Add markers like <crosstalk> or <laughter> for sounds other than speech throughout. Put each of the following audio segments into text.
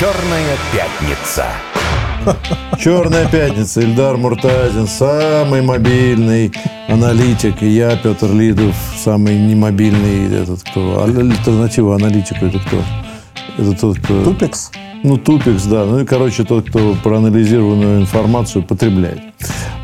Черная пятница. Черная пятница. Ильдар Муртазин, самый мобильный аналитик. И я, Петр Лидов, самый немобильный этот кто. Альтернатива аналитику это кто? Это тот, кто... Тупикс? Ну, тупикс, да. Ну и, короче, тот, кто проанализированную информацию потребляет.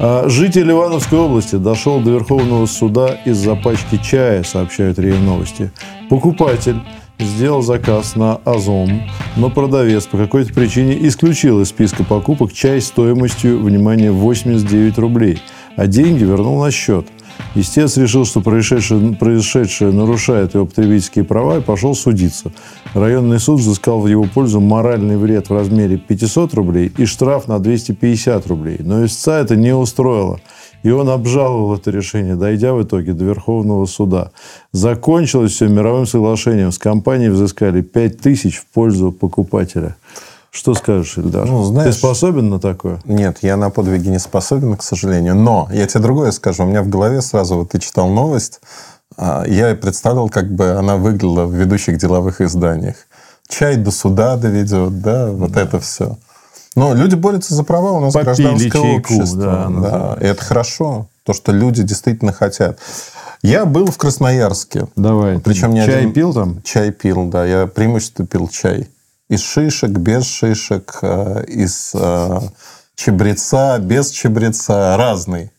А, житель Ивановской области дошел до Верховного суда из-за пачки чая, сообщают РИА Новости. Покупатель сделал заказ на Озон, но продавец по какой-то причине исключил из списка покупок чай стоимостью, внимание, 89 рублей, а деньги вернул на счет. Истец решил, что происшедшее, происшедшее нарушает его потребительские права и пошел судиться. Районный суд взыскал в его пользу моральный вред в размере 500 рублей и штраф на 250 рублей. Но истца это не устроило. И он обжаловал это решение, дойдя в итоге до Верховного суда. Закончилось все мировым соглашением. С компанией взыскали 5 тысяч в пользу покупателя. Что скажешь, Ильдар? Ну, знаешь, Ты способен на такое? Нет, я на подвиги не способен, к сожалению. Но я тебе другое скажу. У меня в голове сразу, вот ты читал новость, а, я представил, как бы она выглядела в ведущих деловых изданиях. Чай до суда доведет, да, вот да. это все. Но люди борются за права, у нас Попили гражданское чайку, общество. Да, да. И это хорошо, то, что люди действительно хотят. Я был в Красноярске. Давай. Причем чай один... пил там? Чай пил, да. Я преимущественно пил чай из шишек, без шишек, э, из э, чебреца, без чебреца, разный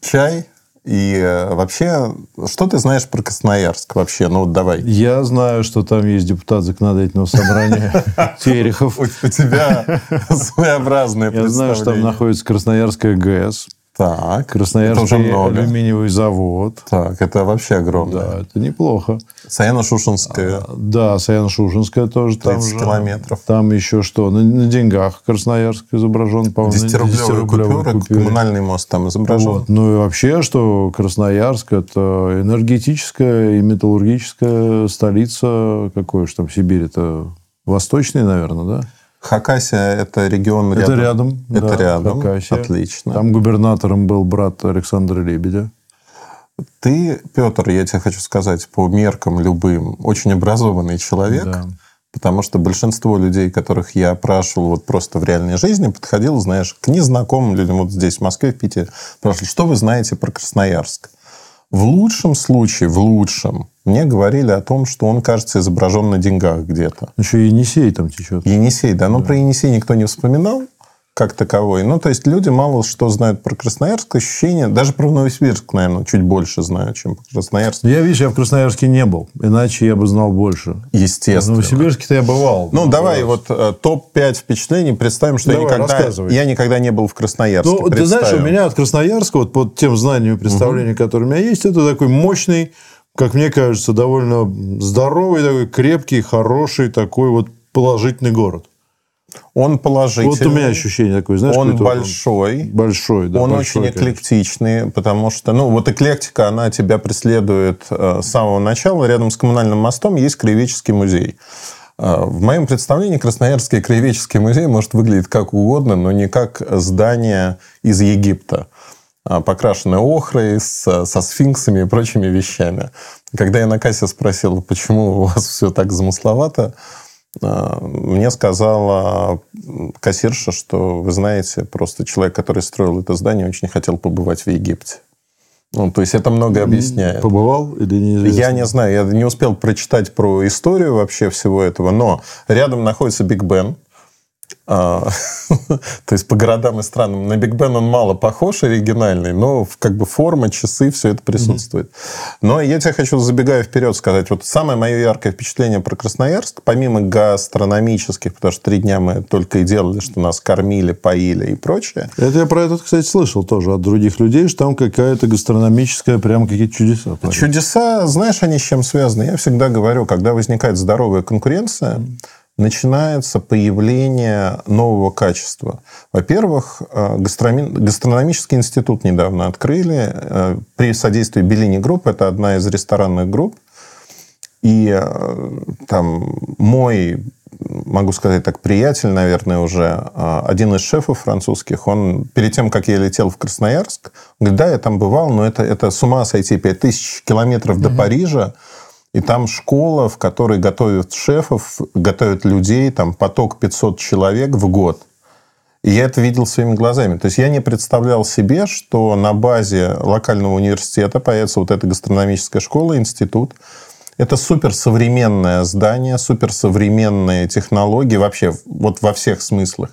чай. И э, вообще, что ты знаешь про Красноярск вообще? Ну, вот давай. Я знаю, что там есть депутат законодательного собрания <laughs> Терехов. У тебя своеобразное Я знаю, что там находится Красноярская ГЭС. Так. Красноярский алюминиевый завод. Так, это вообще огромно. Да, это неплохо. Саяно-Шушенская. А, да, Саяно-Шушенская тоже 30 там же. километров. Там еще что? На, на деньгах Красноярск изображен, по-моему. 10-рублевые 10 купюры, купюры. коммунальный мост там изображен. Вот. Ну и вообще, что Красноярск – это энергетическая и металлургическая столица. Какой же там Сибирь? Это восточный, наверное, да? Хакасия – это регион рядом. Это рядом. Это да, рядом. Хакасия. Отлично. Там губернатором был брат Александра Лебедя. Ты, Петр, я тебе хочу сказать, по меркам любым, очень образованный человек. Да. Потому что большинство людей, которых я опрашивал вот просто в реальной жизни, подходил, знаешь, к незнакомым людям вот здесь, в Москве, в Питере. Спрашивали, что вы знаете про Красноярск? В лучшем случае, в лучшем, мне говорили о том, что он, кажется, изображен на деньгах где-то. Еще Енисей там течет. Енисей, да. Но да. про Енисей никто не вспоминал как таковой. Ну, то есть люди мало что знают про Красноярск, ощущение, даже про Новосибирск, наверное, чуть больше знают, чем про Красноярск. Я, видишь, я в Красноярске не был, иначе я бы знал больше. Естественно. В Новосибирске-то я бывал. Ну, давай вот э, топ-5 впечатлений представим, что давай, я, никогда, я никогда не был в Красноярске. Ну, ты знаешь, у меня от Красноярска, вот по тем знаниям и представлениям, угу. которые у меня есть, это такой мощный, как мне кажется, довольно здоровый, такой крепкий, хороший, такой вот положительный город. Он положительный. Вот у меня ощущение такое, знаешь, он большой. большой, да. Он большой, очень эклектичный, конечно. потому что, ну, вот эклектика, она тебя преследует э, с самого начала. Рядом с коммунальным мостом есть краеведческий музей. Э, в моем представлении Красноярский краеведческий музей может выглядеть как угодно, но не как здание из Египта э, покрашенное охрой, с, со сфинксами и прочими вещами. Когда я на кассе спросил, почему у вас все так замысловато, а, мне сказала кассирша, что, вы знаете, просто человек, который строил это здание, очень хотел побывать в Египте. Ну, то есть это многое объясняет. Побывал или не? Я не знаю, я не успел прочитать про историю вообще всего этого, но рядом находится Биг Бен, а, <laughs> то есть по городам и странам. На Биг Бен он мало похож, оригинальный, но как бы форма, часы, все это присутствует. Но я тебе хочу, забегая вперед, сказать, вот самое мое яркое впечатление про Красноярск, помимо гастрономических, потому что три дня мы только и делали, что нас кормили, поили и прочее. Это я про это, кстати, слышал тоже от других людей, что там какая-то гастрономическая, прям какие-то чудеса. Чудеса, знаешь, они с чем связаны? Я всегда говорю, когда возникает здоровая конкуренция, начинается появление нового качества. Во-первых, э, гастрономический институт недавно открыли э, при содействии Беллини Групп. Это одна из ресторанных групп. И э, там мой, могу сказать так, приятель, наверное, уже один из шефов французских, он перед тем, как я летел в Красноярск, говорит, да, я там бывал, но это, это с ума сойти, 5000 километров угу. до Парижа, И там школа, в которой готовят шефов, готовят людей, там поток 500 человек в год. И я это видел своими глазами. То есть я не представлял себе, что на базе локального университета появится вот эта гастрономическая школа, институт. Это суперсовременное здание, суперсовременные технологии вообще вот во всех смыслах.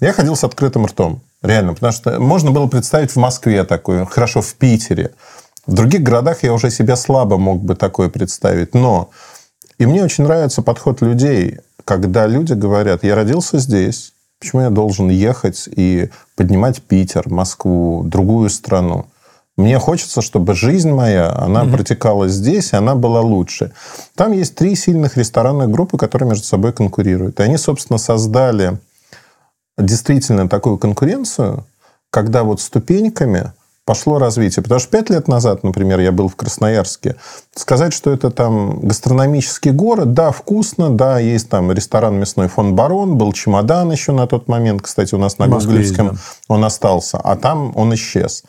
Я ходил с открытым ртом. Реально. Потому что можно было представить в Москве такое, хорошо, в Питере. В других городах я уже себя слабо мог бы такое представить. Но и мне очень нравится подход людей, когда люди говорят, я родился здесь, почему я должен ехать и поднимать Питер, Москву, другую страну? Мне хочется, чтобы жизнь моя, она угу. протекала здесь, и она была лучше. Там есть три сильных ресторанных группы, которые между собой конкурируют. И они, собственно, создали действительно такую конкуренцию, когда вот ступеньками пошло развитие. Потому что пять лет назад, например, я был в Красноярске. Сказать, что это там гастрономический город, да, вкусно, да, есть там ресторан «Мясной фон Барон», был чемодан еще на тот момент, кстати, у нас на Гоголевском он остался, а там он исчез.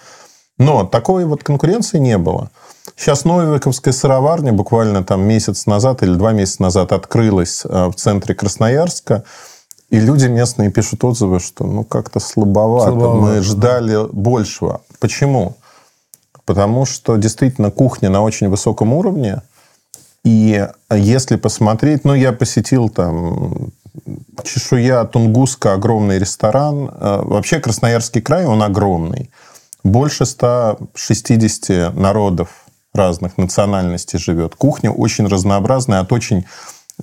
Но такой вот конкуренции не было. Сейчас Новиковская сыроварня буквально там месяц назад или два месяца назад открылась э, в центре Красноярска. И люди местные пишут отзывы, что ну как-то слабовато. слабовато. Мы ждали большего. Почему? Потому что действительно кухня на очень высоком уровне. И если посмотреть, ну, я посетил там Чешуя, Тунгуска, огромный ресторан. Э, вообще Красноярский край, он огромный. Больше 160 народов разных национальностей живет. Кухня очень разнообразная, от очень,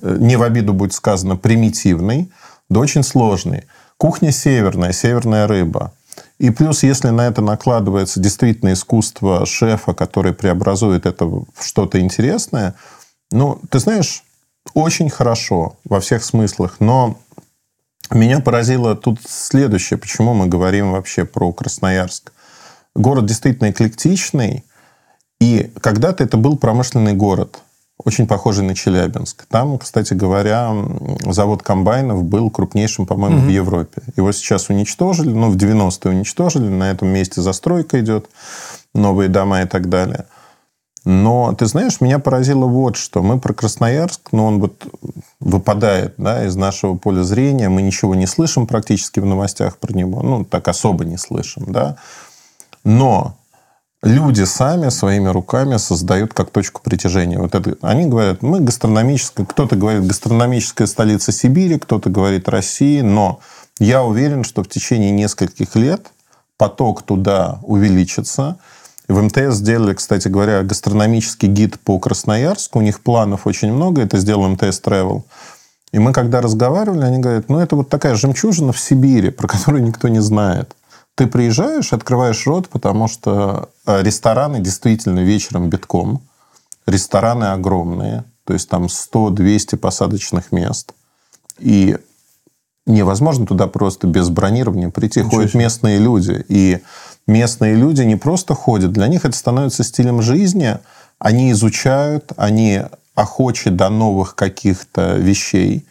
э, не в обиду будет сказано, примитивной до очень сложной. Кухня северная, северная рыба. И плюс, если на это накладывается действительно искусство шефа, который преобразует это в что-то интересное, ну, ты знаешь, очень хорошо во всех смыслах. Но меня поразило тут следующее, почему мы говорим вообще про Красноярск. Город действительно эклектичный, и когда-то это был промышленный город – очень похожий на Челябинск. Там, кстати говоря, завод комбайнов был крупнейшим, по-моему, угу. в Европе. Его сейчас уничтожили, ну, в 90-е уничтожили, на этом месте застройка идет, новые дома и так далее. Но, ты знаешь, меня поразило вот что. Мы про Красноярск, но ну, он вот выпадает да, из нашего поля зрения. Мы ничего не слышим практически в новостях про него. Ну, так особо не слышим, да. Но люди сами своими руками создают как точку притяжения. Вот это, они говорят, мы гастрономическая, кто-то говорит гастрономическая столица Сибири, кто-то говорит России, но я уверен, что в течение нескольких лет поток туда увеличится. В МТС сделали, кстати говоря, гастрономический гид по Красноярску. У них планов очень много. Это сделал МТС Travel. И мы, когда разговаривали, они говорят, ну, это вот такая жемчужина в Сибири, про которую никто не знает. Ты приезжаешь, открываешь рот, потому что э, рестораны действительно вечером битком. Рестораны огромные. То есть там 100-200 посадочных мест. И невозможно туда просто без бронирования прийти. Ничего Ходят себе. местные люди. И местные люди не просто ходят. Для них это становится стилем жизни. Они изучают, они охочи до новых каких-то вещей.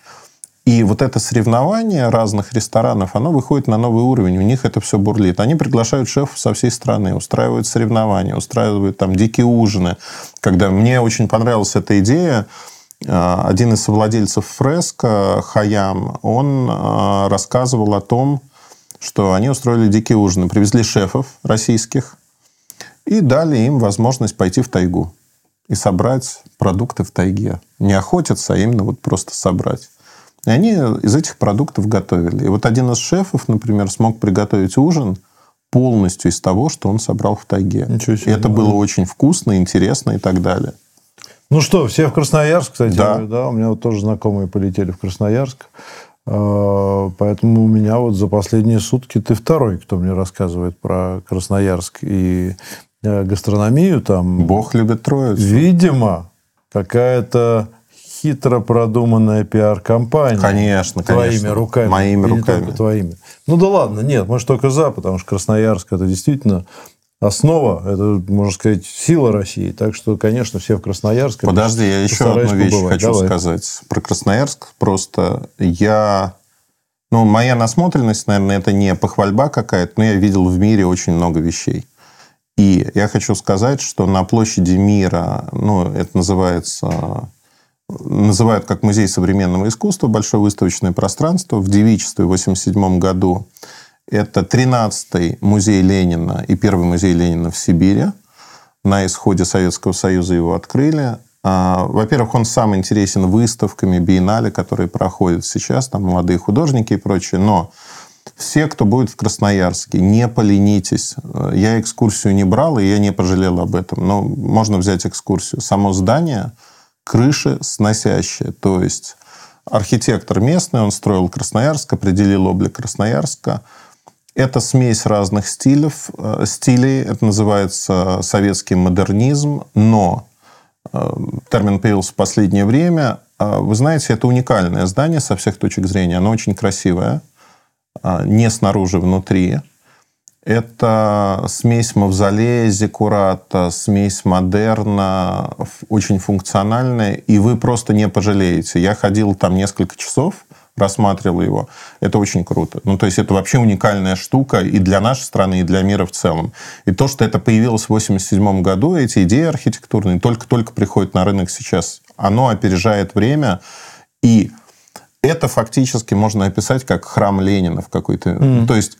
И вот это соревнование разных ресторанов, оно выходит на новый уровень. У них это все бурлит. Они приглашают шефов со всей страны, устраивают соревнования, устраивают там дикие ужины. Когда мне очень понравилась эта идея, а, один из совладельцев фреска, Хаям, он а, рассказывал о том, что они устроили дикие ужины. Привезли шефов российских и дали им возможность пойти в тайгу и собрать продукты в тайге. Не охотиться, а именно вот просто собрать. И они из этих продуктов готовили. И вот один из шефов, например, смог приготовить ужин полностью из того, что он собрал в тайге. Ничего себе. И это было очень вкусно, интересно и так далее. Ну что, все в Красноярск, кстати. Да. да. У меня вот тоже знакомые полетели в Красноярск. А, поэтому у меня вот за последние сутки ты второй, кто мне рассказывает про Красноярск и э, гастрономию там. Бог любит троицу. Видимо, какая-то хитро продуманная пиар-компания. Конечно, твоими конечно. руками. Моими руками. Не только твоими. Ну да ладно, нет, может только за, потому что Красноярск это действительно основа, это, можно сказать, сила России. Так что, конечно, все в Красноярск. Подожди, я еще одну вещь побывать. хочу Давай. сказать. Про Красноярск просто я... Ну, моя насмотренность, наверное, это не похвальба какая-то, но я видел в мире очень много вещей. И я хочу сказать, что на площади мира, ну, это называется называют как музей современного искусства, большое выставочное пространство в девичестве в 1987 году. Это 13-й музей Ленина и первый музей Ленина в Сибири. На исходе Советского Союза его открыли. А, во-первых, он сам интересен выставками, биеннале, которые проходят сейчас, там молодые художники и прочее. Но все, кто будет в Красноярске, не поленитесь. Я экскурсию не брал, и я не пожалел об этом. Но можно взять экскурсию. Само здание крыши сносящее. То есть архитектор местный, он строил Красноярск, определил облик Красноярска. Это смесь разных стилев, э, стилей. Это называется советский модернизм. Но э, термин появился в последнее время. А вы знаете, это уникальное здание со всех точек зрения. Оно очень красивое. А, не снаружи, внутри. Это смесь мавзолея, зекурата, смесь модерна, очень функциональная, и вы просто не пожалеете. Я ходил там несколько часов, рассматривал его. Это очень круто. Ну, то есть, это вообще уникальная штука и для нашей страны, и для мира в целом. И то, что это появилось в 1987 году, эти идеи архитектурные только-только приходят на рынок сейчас, оно опережает время, и это фактически можно описать как храм Ленина в какой-то... Mm. То есть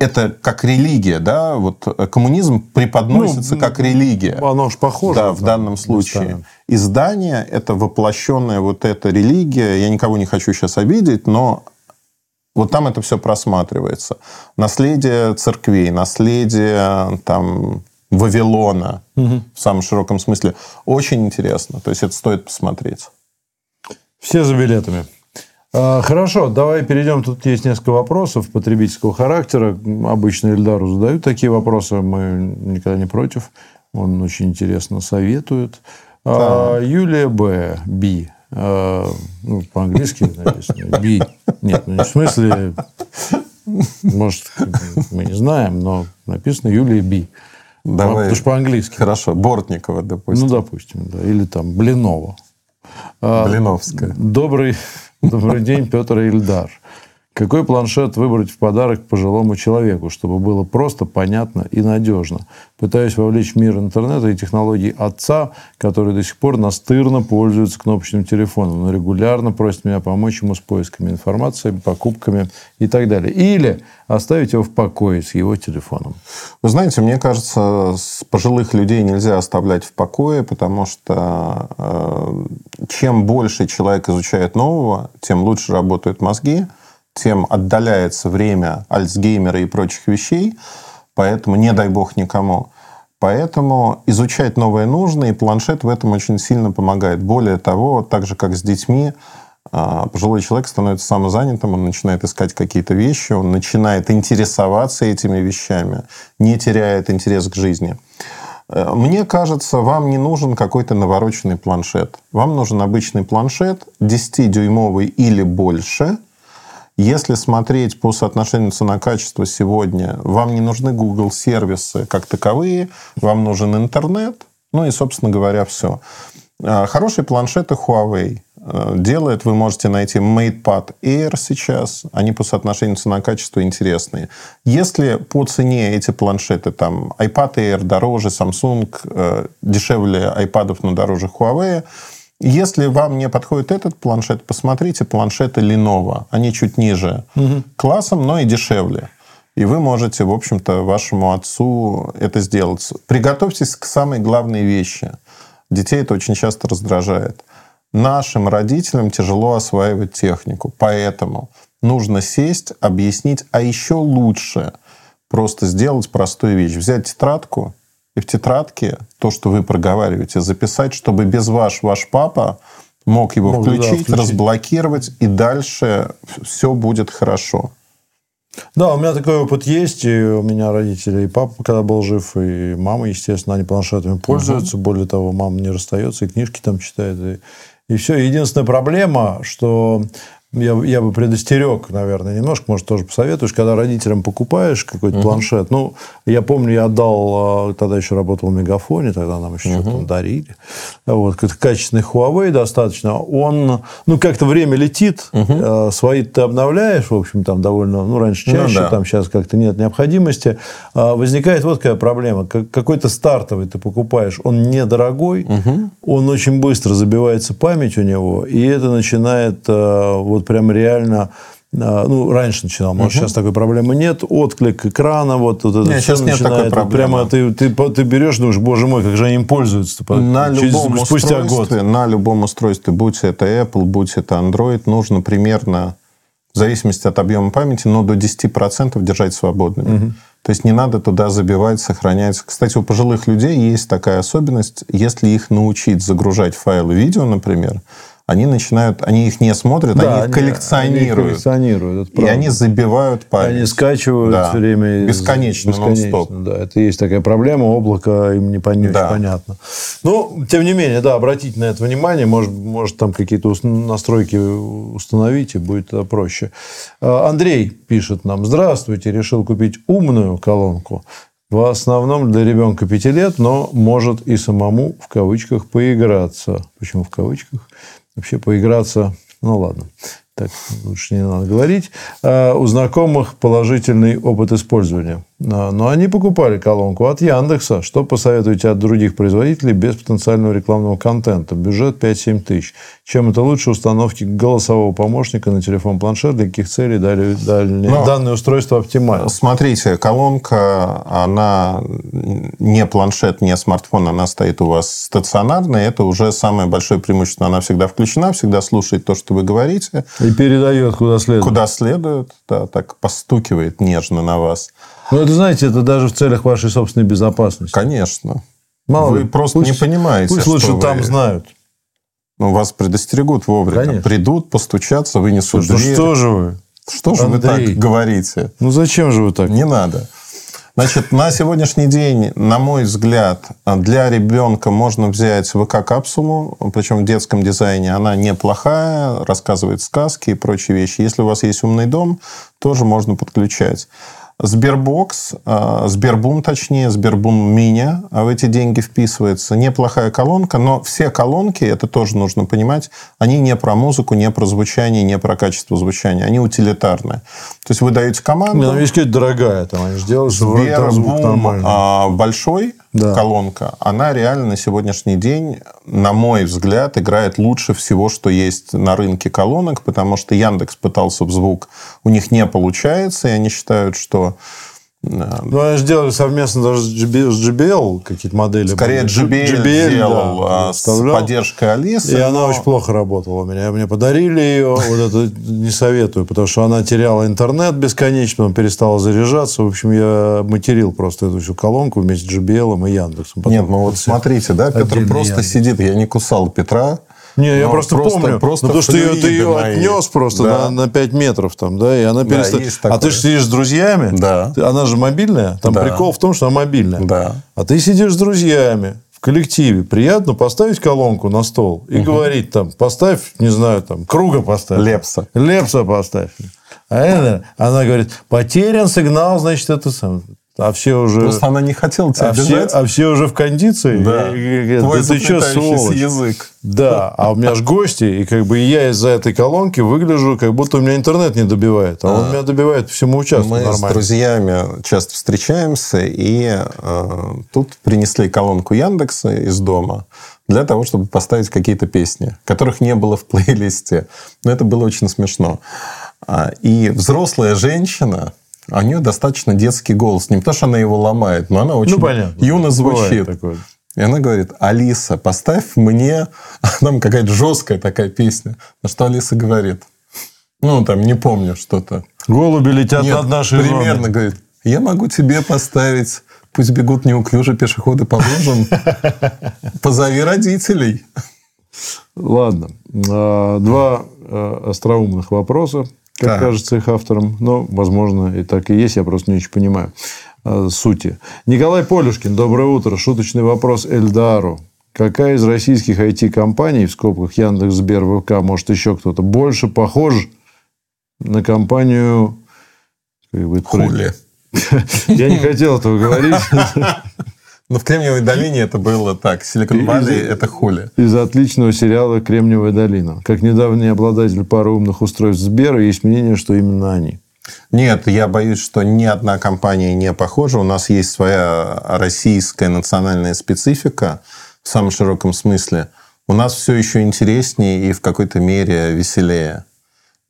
это как религия, да, вот коммунизм преподносится ну, как религия. Оно же похоже. Да, в данном случае. Местами. Издание – это воплощенная вот эта религия. Я никого не хочу сейчас обидеть, но вот там это все просматривается. Наследие церквей, наследие там, Вавилона угу. в самом широком смысле. Очень интересно. То есть, это стоит посмотреть. Все за билетами. А, хорошо, давай перейдем. Тут есть несколько вопросов потребительского характера. Обычно Эльдару задают такие вопросы. Мы никогда не против. Он очень интересно советует. Да. Юлия Б. Би. А, ну, по-английски написано. Би. Нет, ну не в смысле... Может, мы не знаем, но написано Юлия Би. Давай. Потому что по-английски. Хорошо. Бортникова, допустим. Ну, допустим, да. Или там Блинова. Блиновская. Добрый Добрый день, Петр Ильдар. Какой планшет выбрать в подарок пожилому человеку, чтобы было просто, понятно и надежно? Пытаюсь вовлечь мир интернета и технологий отца, который до сих пор настырно пользуется кнопочным телефоном, но регулярно просит меня помочь ему с поисками информации, покупками и так далее. Или оставить его в покое с его телефоном. Вы знаете, мне кажется, пожилых людей нельзя оставлять в покое, потому что э, чем больше человек изучает нового, тем лучше работают мозги – тем отдаляется время Альцгеймера и прочих вещей, поэтому не дай бог никому. Поэтому изучать новое нужно, и планшет в этом очень сильно помогает. Более того, так же, как с детьми, а, пожилой человек становится самозанятым, он начинает искать какие-то вещи, он начинает интересоваться этими вещами, не теряет интерес к жизни. Э, мне кажется, вам не нужен какой-то навороченный планшет. Вам нужен обычный планшет 10-дюймовый или больше – если смотреть по соотношению цена-качество сегодня, вам не нужны Google сервисы как таковые, вам нужен интернет, ну и, собственно говоря, все. А, хорошие планшеты Huawei э, делает, вы можете найти MatePad Air сейчас, они по соотношению цена-качество интересные. Если по цене эти планшеты, там, iPad Air дороже, Samsung э, дешевле iPad, но дороже Huawei, если вам не подходит этот планшет, посмотрите планшеты Lenovo. Они чуть ниже угу. классом, но и дешевле. И вы можете, в общем-то, вашему отцу это сделать. Приготовьтесь к самой главной вещи. Детей это очень часто раздражает. Нашим родителям тяжело осваивать технику. Поэтому нужно сесть, объяснить, а еще лучше просто сделать простую вещь. Взять тетрадку и в тетрадке то, что вы проговариваете, записать, чтобы без вас ваш папа мог его мог, включить, да, включить, разблокировать, и дальше все будет хорошо. Да, у меня такой опыт есть. И у меня родители и папа, когда был жив, и мама, естественно, они планшетами пользуются. Угу. Более того, мама не расстается, и книжки там читает. И, и все. Единственная проблема, что я, я бы предостерег, наверное, немножко, может, тоже посоветуешь, когда родителям покупаешь какой-то uh-huh. планшет. Ну, я помню, я отдал, а, тогда еще работал в Мегафоне, тогда нам еще uh-huh. что-то там дарили. Вот, качественный Huawei достаточно. Он, ну, как-то время летит, uh-huh. свои ты обновляешь, в общем, там довольно, ну, раньше ну чаще, ну, да. там сейчас как-то нет необходимости. А возникает вот какая проблема. Какой-то стартовый ты покупаешь, он недорогой, uh-huh. он очень быстро забивается память у него, и это начинает вот вот прям реально а, ну, раньше начинал, может, угу. сейчас такой проблемы нет. Отклик экрана, вот, вот это нет, сейчас нет такой проблемы. Прямо ты, ты, ты берешь, думаешь, боже мой, как же они им пользуются на через, любом спустя год. На любом устройстве, будь это Apple, будь это Android, нужно примерно, в зависимости от объема памяти, но до 10% держать свободными. Угу. То есть не надо туда забивать, сохранять. Кстати, у пожилых людей есть такая особенность, если их научить загружать файлы видео, например, они начинают, они их не смотрят, да, они их коллекционируют. Они коллекционируют и они забивают память. Они скачивают да. все время. Бесконечно, бесконечно нон-стоп. Да, это есть такая проблема, облако им не, не да. понятно. Но, ну, тем не менее, да, обратите на это внимание, может, может там какие-то настройки установить, и будет проще. А, Андрей пишет нам, здравствуйте, решил купить умную колонку. В основном для ребенка 5 лет, но может и самому в кавычках поиграться. Почему в кавычках? Вообще поиграться. Ну ладно, так лучше не надо говорить. А у знакомых положительный опыт использования. Но они покупали колонку от Яндекса. Что посоветуете от других производителей без потенциального рекламного контента? Бюджет 5-7 тысяч. Чем это лучше установки голосового помощника на телефон-планшет? Для каких целей дали, дали Но, данное устройство оптимально? Смотрите, колонка, она не планшет, не смартфон, она стоит у вас стационарная. Это уже самое большое преимущество. Она всегда включена, всегда слушает то, что вы говорите. И передает куда следует. Куда следует, да, так постукивает нежно на вас. Ну, это, знаете, это даже в целях вашей собственной безопасности. Конечно. Мало вы ли, просто пусть, не понимаете, Пусть лучше вы... там знают. Ну, вас предостерегут вовремя. Конечно. Придут, постучатся, вынесут что, дверь. Что же вы? Что же Андрей. вы так говорите? Ну, зачем же вы так? Не надо. Значит, на сегодняшний день, на мой взгляд, для ребенка можно взять ВК-капсулу, причем в детском дизайне. Она неплохая, рассказывает сказки и прочие вещи. Если у вас есть умный дом, тоже можно подключать. Сбербокс, а, Сбербум точнее, Сбербум Мини а в эти деньги вписывается. Неплохая колонка, но все колонки, это тоже нужно понимать, они не про музыку, не про звучание, не про качество звучания. Они утилитарные. То есть вы даете команду... Не, ну, если дорогая, там они сделают, Сбербум а, большой, да. колонка, она реально на сегодняшний день, на мой взгляд, играет лучше всего, что есть на рынке колонок, потому что Яндекс пытался в звук, у них не получается, и они считают, что ну, они сделали совместно даже с JBL какие-то модели. Скорее, JBL, JBL сделал да, с поддержкой Алисы. И но... она очень плохо работала у меня. Мне подарили ее. Вот это не советую, потому что она теряла интернет бесконечно, он перестала заряжаться. В общем, я материл просто эту всю колонку вместе с JBL и Яндексом. Нет, ну вот смотрите, да, Петр просто Яндекс. сидит. Я не кусал Петра. Не, я просто, просто помню. Просто ну, потому что ее, ты ее мои. отнес просто да. на, на 5 метров там, да, и она перестала. Да, а ты же сидишь с друзьями. Да. Она же мобильная. Там да. прикол в том, что она мобильная. Да. А ты сидишь с друзьями в коллективе. Приятно поставить колонку на стол и угу. говорить там, поставь, не знаю, там, круга поставь. Лепса. Лепса поставь. А это, она говорит, потерян сигнал, значит, это сам а все уже... Просто она не хотела тебя а все, а все уже в кондиции. Да. И, Твой да ты что, сволочь? язык. Да, а у меня же гости, и как бы я из-за этой колонки выгляжу, как будто у меня интернет не добивает. А, а он меня добивает по всему участку Мы нормально. с друзьями часто встречаемся, и э, тут принесли колонку Яндекса из дома для того, чтобы поставить какие-то песни, которых не было в плейлисте. Но это было очень смешно. А, и взрослая женщина у нее достаточно детский голос. Не потому, что она его ломает, но она очень ну, понятно. юно звучит. И она говорит, Алиса, поставь мне... <laughs> Там какая-то жесткая такая песня. На что Алиса говорит? Ну, там, не помню что-то. Голуби летят Нет, над нашей примерно, зоной. говорит, я могу тебе поставить Пусть бегут неуклюже пешеходы по лужам. <laughs> Позови родителей. Ладно. А, два а, остроумных вопроса как да. кажется их автором. Но, возможно, и так и есть. Я просто не очень понимаю э, сути. Николай Полюшкин, доброе утро. Шуточный вопрос Эльдару. Какая из российских IT-компаний, в скобках Яндекс, Сбер, ВК, может, еще кто-то, больше похож на компанию... как бы, Хули. <laughs> Я не хотел этого говорить. <laughs> Но в Кремниевой долине это было так. Силикон Валли – это хули. Из отличного сериала «Кремниевая долина». Как недавний обладатель пары умных устройств Сбера, есть мнение, что именно они. Нет, я боюсь, что ни одна компания не похожа. У нас есть своя российская национальная специфика в самом широком смысле. У нас все еще интереснее и в какой-то мере веселее.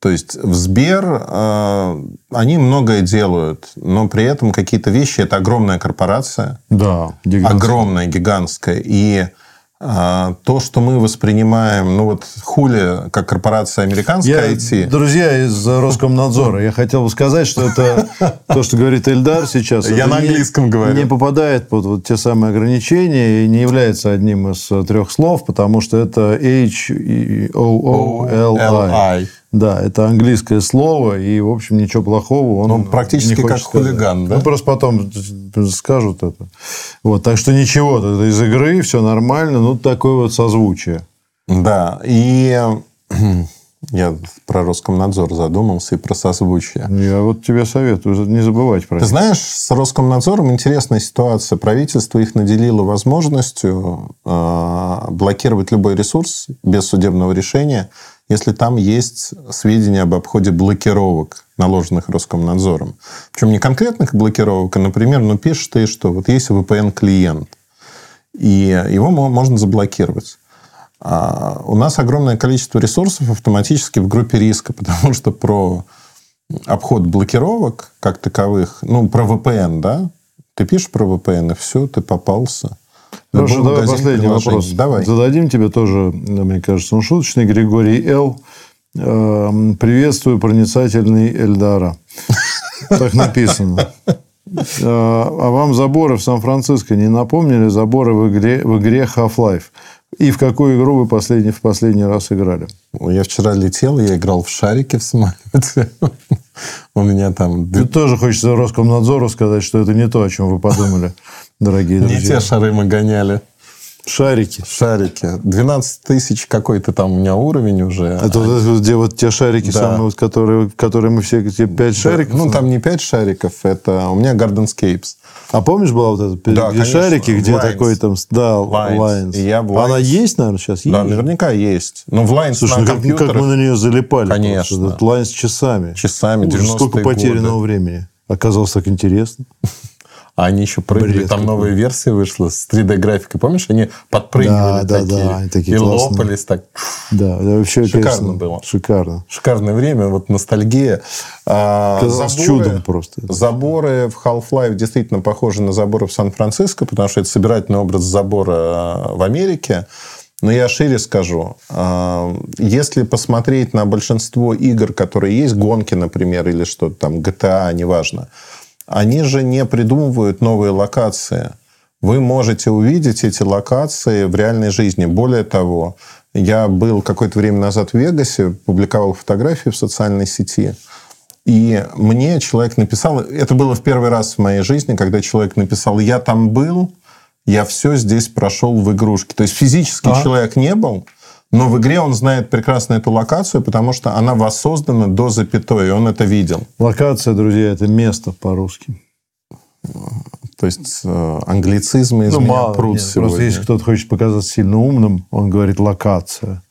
То есть в Сбер э, они многое делают, но при этом какие-то вещи это огромная корпорация. Да, гигантская. огромная, гигантская. И а, то, что мы воспринимаем, ну вот хули, как корпорация американская я, IT. Друзья из Роскомнадзора, я хотел бы сказать, что это <laughs> то, что говорит Эльдар сейчас. Я на английском говорю. Не попадает под вот те самые ограничения и не является одним из трех слов, потому что это H-O-O-L-I. Да, это английское слово, и, в общем, ничего плохого он ну, практически не как сказать. хулиган, да? Ну, просто потом скажут это. Вот, так что ничего, это из игры, все нормально, ну, такое вот созвучие. Да, и <clears throat> я про Роскомнадзор задумался и про созвучие. Я вот тебе советую не забывать про это. Ты знаешь, с Роскомнадзором интересная ситуация. Правительство их наделило возможностью э, блокировать любой ресурс без судебного решения если там есть сведения об обходе блокировок, наложенных Роскомнадзором. Причем не конкретных блокировок, а, например, ну, пишешь ты, что вот есть VPN-клиент, и его можно заблокировать. А у нас огромное количество ресурсов автоматически в группе риска, <laughs> потому что про обход блокировок как таковых, ну, про VPN, да, ты пишешь про VPN, и все, ты попался. Хорошо, давай последний вопрос. Давай. Зададим тебе тоже, мне кажется, он шуточный. Григорий Л. Эм, приветствую, проницательный Эльдара. <laughs> Так написано. Э, а вам заборы в Сан-Франциско не напомнили заборы в игре, в игре Half-Life? И в какую игру вы последний, в последний раз играли? Я вчера летел, я играл в шарики в самолете. <laughs> У меня там... Тут тоже хочется Роскомнадзору сказать, что это не то, о чем вы подумали дорогие друзья. Не те шары мы гоняли. Шарики. Шарики. 12 тысяч какой-то там у меня уровень уже. Это а... вот, где вот те шарики, да. самые, вот, которые, которые мы все... Те 5 шариков? Ну, там не 5 шариков. Это у меня Gardenscapes. А помнишь, была вот эта да, где шарики, где Lines. такой там... Да, Lines. Lines. И я в Lines. Она есть, наверное, сейчас? Да, есть? наверняка есть. Но в Lines Слушай, на ну, как, как мы на нее залипали. Конечно. Просто. Lines часами. Часами, 90 Сколько потерянного годы. времени. Оказалось так интересно. А они еще прыгали. Бред там новая версия вышла с 3D-графикой. Помнишь, они подпрыгивали да, такие, да, да, такие и классные. лопались так. Да, да вообще, Шикарно конечно, было. Шикарно. Шикарное время, вот ностальгия. А, Казалось заборы, чудом просто. Заборы в Half-Life действительно похожи на заборы в Сан-Франциско, потому что это собирательный образ забора а, в Америке. Но я шире скажу. А, если посмотреть на большинство игр, которые есть, гонки, например, или что-то там, GTA, неважно, они же не придумывают новые локации. Вы можете увидеть эти локации в реальной жизни. Более того, я был какое-то время назад в Вегасе, публиковал фотографии в социальной сети. И мне человек написал, это было в первый раз в моей жизни, когда человек написал, я там был, я все здесь прошел в игрушке. То есть физически а? человек не был, но в игре он знает прекрасно эту локацию, потому что она воссоздана до запятой, и он это видел. Локация, друзья, это место по-русски. То есть э, англицизмы из ну, меня мало, прут нет, сегодня. Просто если кто-то хочет показаться сильно умным, он говорит локация.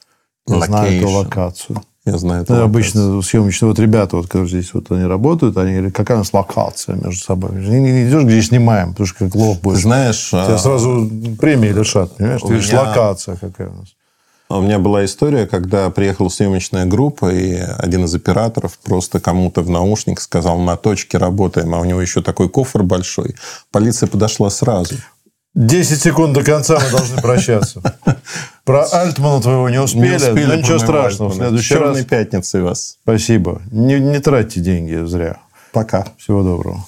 Я Location. знаю эту локацию. Я знаю это. Обычно съемочные вот ребята, вот, которые здесь вот они работают, они говорят, какая у нас локация между собой. Не, не идешь, где снимаем, потому что как лох будет. знаешь... Тебя а... сразу премии лишат, понимаешь? Ты говоришь, меня... локация какая у нас. А у меня была история, когда приехала съемочная группа, и один из операторов просто кому-то в наушник сказал, на точке работаем, а у него еще такой кофр большой. Полиция подошла сразу. 10 секунд до конца мы должны прощаться. <laughs> Про Альтмана твоего не успели, не успели но ничего страшного. В следующий Черной раз... пятницы вас. Спасибо. Не, не тратьте деньги зря. Пока. Всего доброго.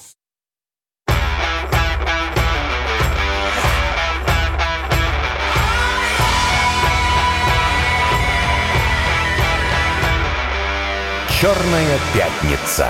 «Черная пятница».